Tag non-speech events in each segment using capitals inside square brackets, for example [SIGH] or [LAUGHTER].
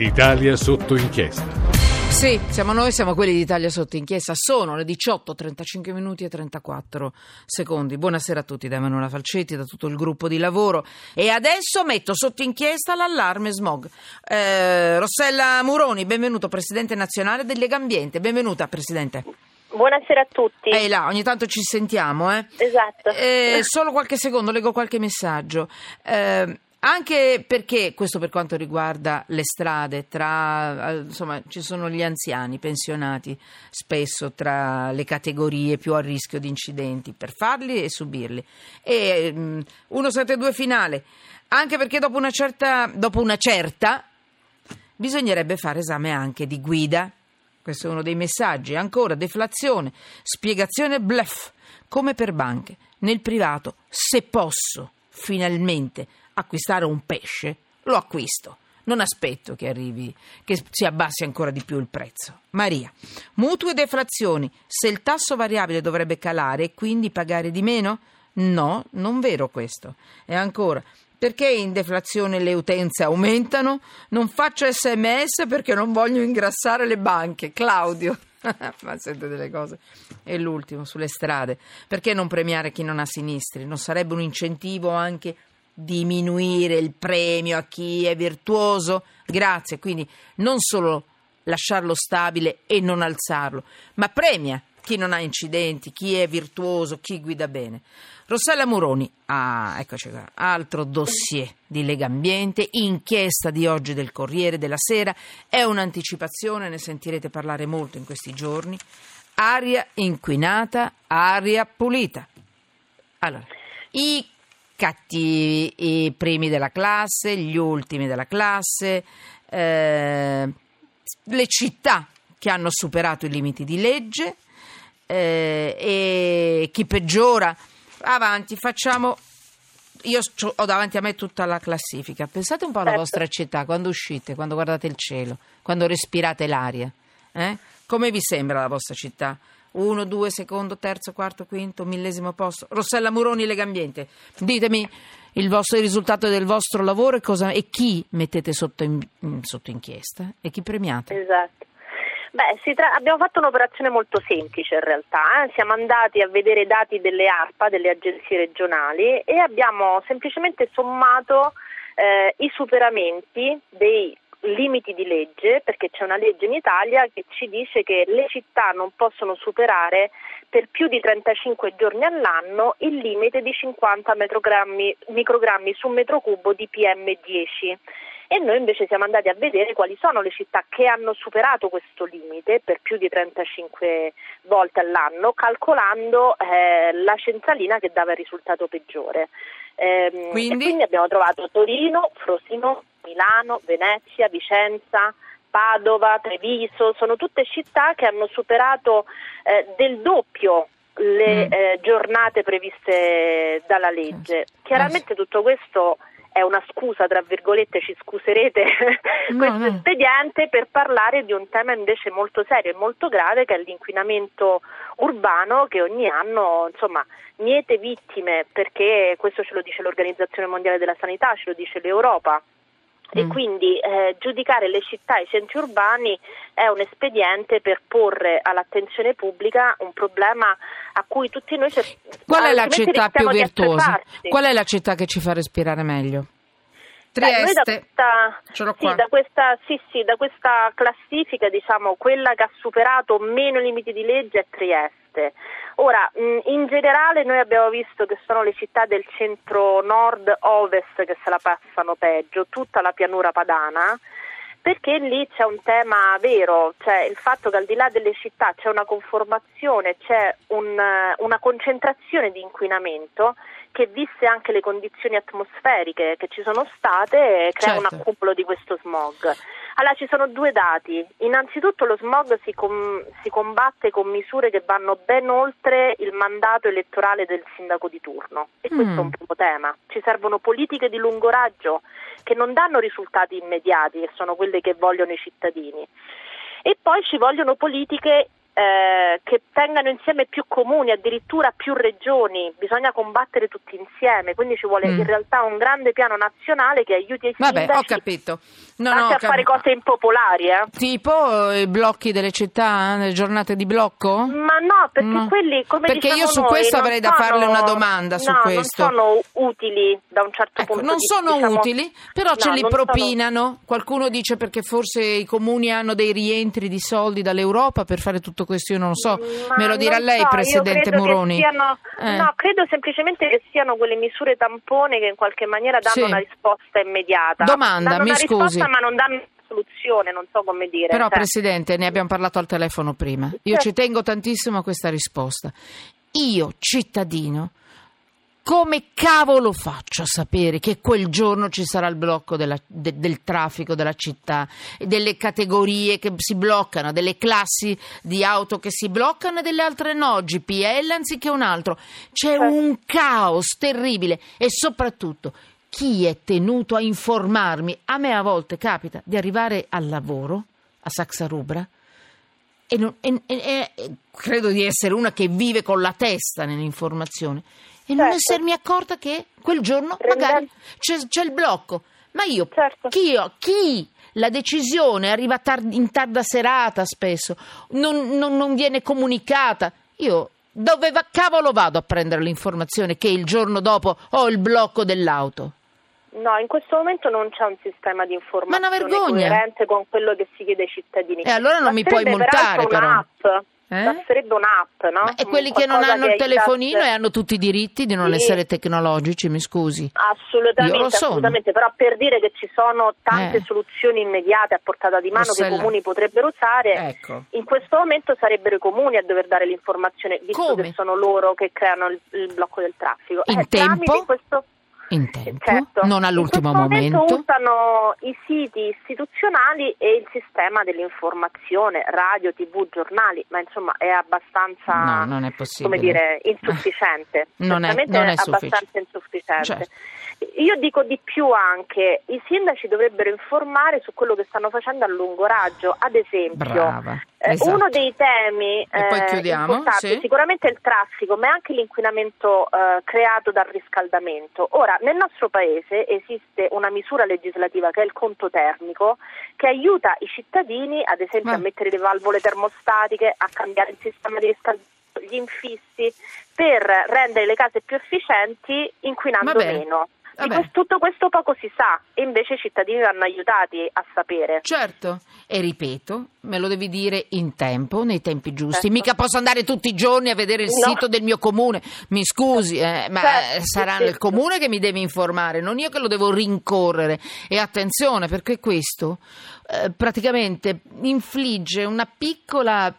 Italia sotto inchiesta. Sì, siamo noi, siamo quelli d'Italia sotto inchiesta. Sono le 18, 35 minuti e 34 secondi. Buonasera a tutti da Emanuela Falcetti, da tutto il gruppo di lavoro. E adesso metto sotto inchiesta l'allarme smog. Eh, Rossella Muroni, benvenuto, Presidente nazionale del Lega Ambiente. Benvenuta, Presidente. Buonasera a tutti. Ehi là, ogni tanto ci sentiamo, eh? Esatto. Eh, solo qualche secondo, leggo qualche messaggio. Eh, anche perché, questo per quanto riguarda le strade, tra, eh, insomma, ci sono gli anziani pensionati spesso tra le categorie più a rischio di incidenti, per farli e subirli. E um, 172 finale, anche perché dopo una certa, dopo una certa bisognerebbe fare esame anche di guida. Questo è uno dei messaggi. Ancora, deflazione, spiegazione bluff, come per banche. Nel privato, se posso, finalmente acquistare un pesce, lo acquisto. Non aspetto che arrivi, che si abbassi ancora di più il prezzo. Maria, mutui e deflazioni. Se il tasso variabile dovrebbe calare e quindi pagare di meno? No, non vero questo. E ancora, perché in deflazione le utenze aumentano? Non faccio sms perché non voglio ingrassare le banche. Claudio. [LAUGHS] Ma sente delle cose. E l'ultimo, sulle strade. Perché non premiare chi non ha sinistri? Non sarebbe un incentivo anche diminuire il premio a chi è virtuoso. Grazie, quindi non solo lasciarlo stabile e non alzarlo, ma premia chi non ha incidenti, chi è virtuoso, chi guida bene. Rossella Muroni, ah, eccoci qua, altro dossier di Lega Ambiente, inchiesta di oggi del Corriere della Sera, è un'anticipazione, ne sentirete parlare molto in questi giorni. Aria inquinata, aria pulita. Allora, i cattivi, i primi della classe, gli ultimi della classe, eh, le città che hanno superato i limiti di legge eh, e chi peggiora. Avanti, facciamo. Io ho davanti a me tutta la classifica. Pensate un po' alla certo. vostra città quando uscite, quando guardate il cielo, quando respirate l'aria. Eh? Come vi sembra la vostra città? Uno, due, secondo, terzo, quarto, quinto, millesimo posto. Rossella Muroni, Lega Ambiente. Ditemi il, vostro, il risultato del vostro lavoro e, cosa, e chi mettete sotto, in, sotto, inchiesta e chi premiate. Esatto. Beh, tra- abbiamo fatto un'operazione molto semplice in realtà, eh? siamo andati a vedere i dati delle ARPA, delle agenzie regionali e abbiamo semplicemente sommato eh, i superamenti dei limiti di legge, perché c'è una legge in Italia che ci dice che le città non possono superare per più di 35 giorni all'anno il limite di 50 microgrammi su metro cubo di PM10 e noi invece siamo andati a vedere quali sono le città che hanno superato questo limite per più di 35 volte all'anno, calcolando eh, la centralina che dava il risultato peggiore. Eh, quindi? quindi abbiamo trovato Torino, Frosino, Milano, Venezia, Vicenza, Padova, Treviso, sono tutte città che hanno superato eh, del doppio le mm. eh, giornate previste dalla legge. Chiaramente tutto questo è una scusa, tra virgolette, ci scuserete [LAUGHS] no, questo no. espediente per parlare di un tema invece molto serio e molto grave che è l'inquinamento urbano che ogni anno insomma miete vittime perché questo ce lo dice l'Organizzazione Mondiale della Sanità, ce lo dice l'Europa e mm. quindi eh, giudicare le città e i centri urbani è un espediente per porre all'attenzione pubblica un problema a cui tutti noi ci Qual è la città più virtuosa? Qual è la città che ci fa respirare meglio? Trieste. Beh, da, questa, sì, da, questa, sì, sì, da questa classifica, diciamo, quella che ha superato meno limiti di legge è Trieste. Ora, in generale noi abbiamo visto che sono le città del centro nord-ovest che se la passano peggio, tutta la pianura padana, perché lì c'è un tema vero, cioè il fatto che al di là delle città c'è una conformazione, c'è un, una concentrazione di inquinamento che viste anche le condizioni atmosferiche che ci sono state crea certo. un accumulo di questo smog. Allora ci sono due dati. Innanzitutto lo smog si, com- si, combatte con misure che vanno ben oltre il mandato elettorale del sindaco di turno e mm. questo è un primo tema. Ci servono politiche di lungo raggio che non danno risultati immediati, che sono quelle che vogliono i cittadini. E poi ci vogliono politiche eh, che tengano insieme più comuni, addirittura più regioni, bisogna combattere tutti insieme, quindi ci vuole Mm. in realtà un grande piano nazionale che aiuti i Vabbè, sindaci ho capito. No, anche no, a cap- fare cose impopolari. Eh. Tipo eh, i blocchi delle città, le giornate di blocco? Ma no, perché No. quelli come Perché diciamo io su noi, questo non avrei da sono- farle una domanda su questo. non sono utili da un certo Ecco, punto non di sono diciamo- utili, però ce li non sono- propinano. Qualcuno dice perché forse i comuni hanno dei rientri di soldi dall'Europa per fare tutto questo, io non lo so. Ma Me lo dirà non lei, so, Presidente Moroni. siano- Eh. No, credo semplicemente che siano quelle misure tampone che in qualche maniera danno Sì. una risposta immediata. Domanda, danno mi scusi. Ma non danno una soluzione, non so come dire. Però, cioè. Presidente, ne abbiamo parlato al telefono prima. Io ci tengo tantissimo a questa risposta. Io, cittadino, come cavolo faccio a sapere che quel giorno ci sarà il blocco della- de- del traffico della città, delle categorie che si bloccano, delle classi di auto che si bloccano e delle altre no, GPL anziché un altro? C'è un caos terribile e soprattutto chi è tenuto a informarmi? A me a volte capita di arrivare al lavoro a Saxa Rubra e, non- e- e- e- credo di essere una che vive con la testa nell'informazione e non Certo. essermi accorta che quel giorno magari c'è, c'è il blocco. Ma io, Certo. chi, chi la decisione arriva tar- in tarda serata spesso, non, non- non viene comunicata. Io dove va, cavolo vado a prendere l'informazione che il giorno dopo ho il blocco dell'auto? No, in questo momento non c'è un sistema di informazione Ma coerente con quello che si chiede ai cittadini. E allora non mi puoi multare, peraltro un'app. Eh? Basterebbe un'app, no? Ma e quelli che non hanno che il telefonino aiutasse- e hanno tutti i diritti di non Sì. essere tecnologici, mi scusi. Assolutamente, assolutamente, però per dire che ci sono tante Eh. soluzioni immediate a portata di mano che i comuni potrebbero usare, Ecco. in questo momento sarebbero i comuni a dover dare l'informazione, visto Come? che sono loro che creano il, il blocco del traffico. In Eh, tempo? questo- In tempo, Certo. non all'ultimo in questo momento. usano i siti istituzionali e il sistema dell'informazione, radio, tv, giornali, ma insomma è abbastanza, No, non è possibile. come dire, insufficiente. [LAUGHS] Non è- non è abbastanza insufficiente. Certo. Io dico di più anche, i sindaci dovrebbero informare su quello che stanno facendo a lungo raggio, ad esempio. Brava, eh, esatto. Uno dei temi eh, sì. sicuramente è il traffico, ma è anche l'inquinamento eh, creato dal riscaldamento. Ora, nel nostro paese esiste una misura legislativa che è il conto termico, che aiuta i cittadini, ad esempio, Ma- a mettere le valvole termostatiche, a cambiare il sistema di riscaldamento, gli infissi, per rendere le case più efficienti inquinando meno. Questo- tutto questo poco si sa e invece i cittadini vanno aiutati a sapere. Certo, e ripeto, me lo devi dire in tempo, nei tempi giusti. Certo. Mica posso andare tutti i giorni a vedere il No. sito del mio comune. Mi scusi, eh, ma Certo, sarà sì, il comune che mi deve informare, non io che lo devo rincorrere. E attenzione, perché questo eh, praticamente infligge una piccola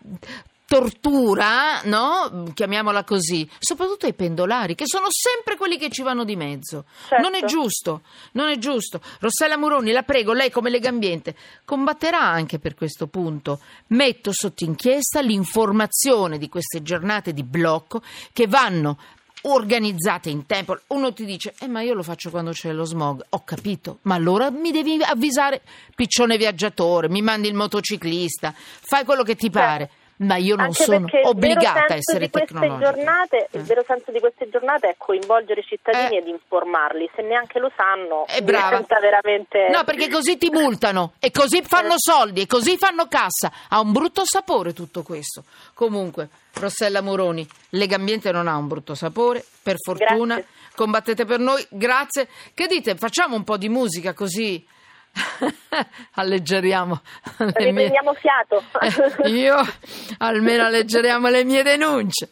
tortura, no? Chiamiamola così, soprattutto ai pendolari, che sono sempre quelli che ci vanno di mezzo. Certo. Non è giusto, non è giusto. Rossella Muroni, la prego, lei come Lega Ambiente combatterà anche per questo punto. Metto sotto inchiesta l'informazione di queste giornate di blocco che vanno organizzate in tempo. Uno ti dice, eh ma io lo faccio quando c'è lo smog. Ho capito, ma allora mi devi avvisare piccione viaggiatore, mi mandi il motociclista, fai quello che ti pare. Ma io non Anche sono obbligata a essere di queste tecnologica. giornate, Il Eh. vero senso di queste giornate è coinvolgere i cittadini Eh. ed informarli. Se neanche lo sanno, È brava. diventa veramente... No, perché così ti multano e così fanno soldi e così fanno cassa. Ha un brutto sapore tutto questo. Comunque, Rossella Moroni, Lega Ambiente non ha un brutto sapore, per fortuna. Grazie. Combattete per noi, grazie. Che dite? Facciamo un po' di musica così [LAUGHS] alleggeriamo le mie... Fiato. [LAUGHS] Io almeno alleggeriamo le mie denunce.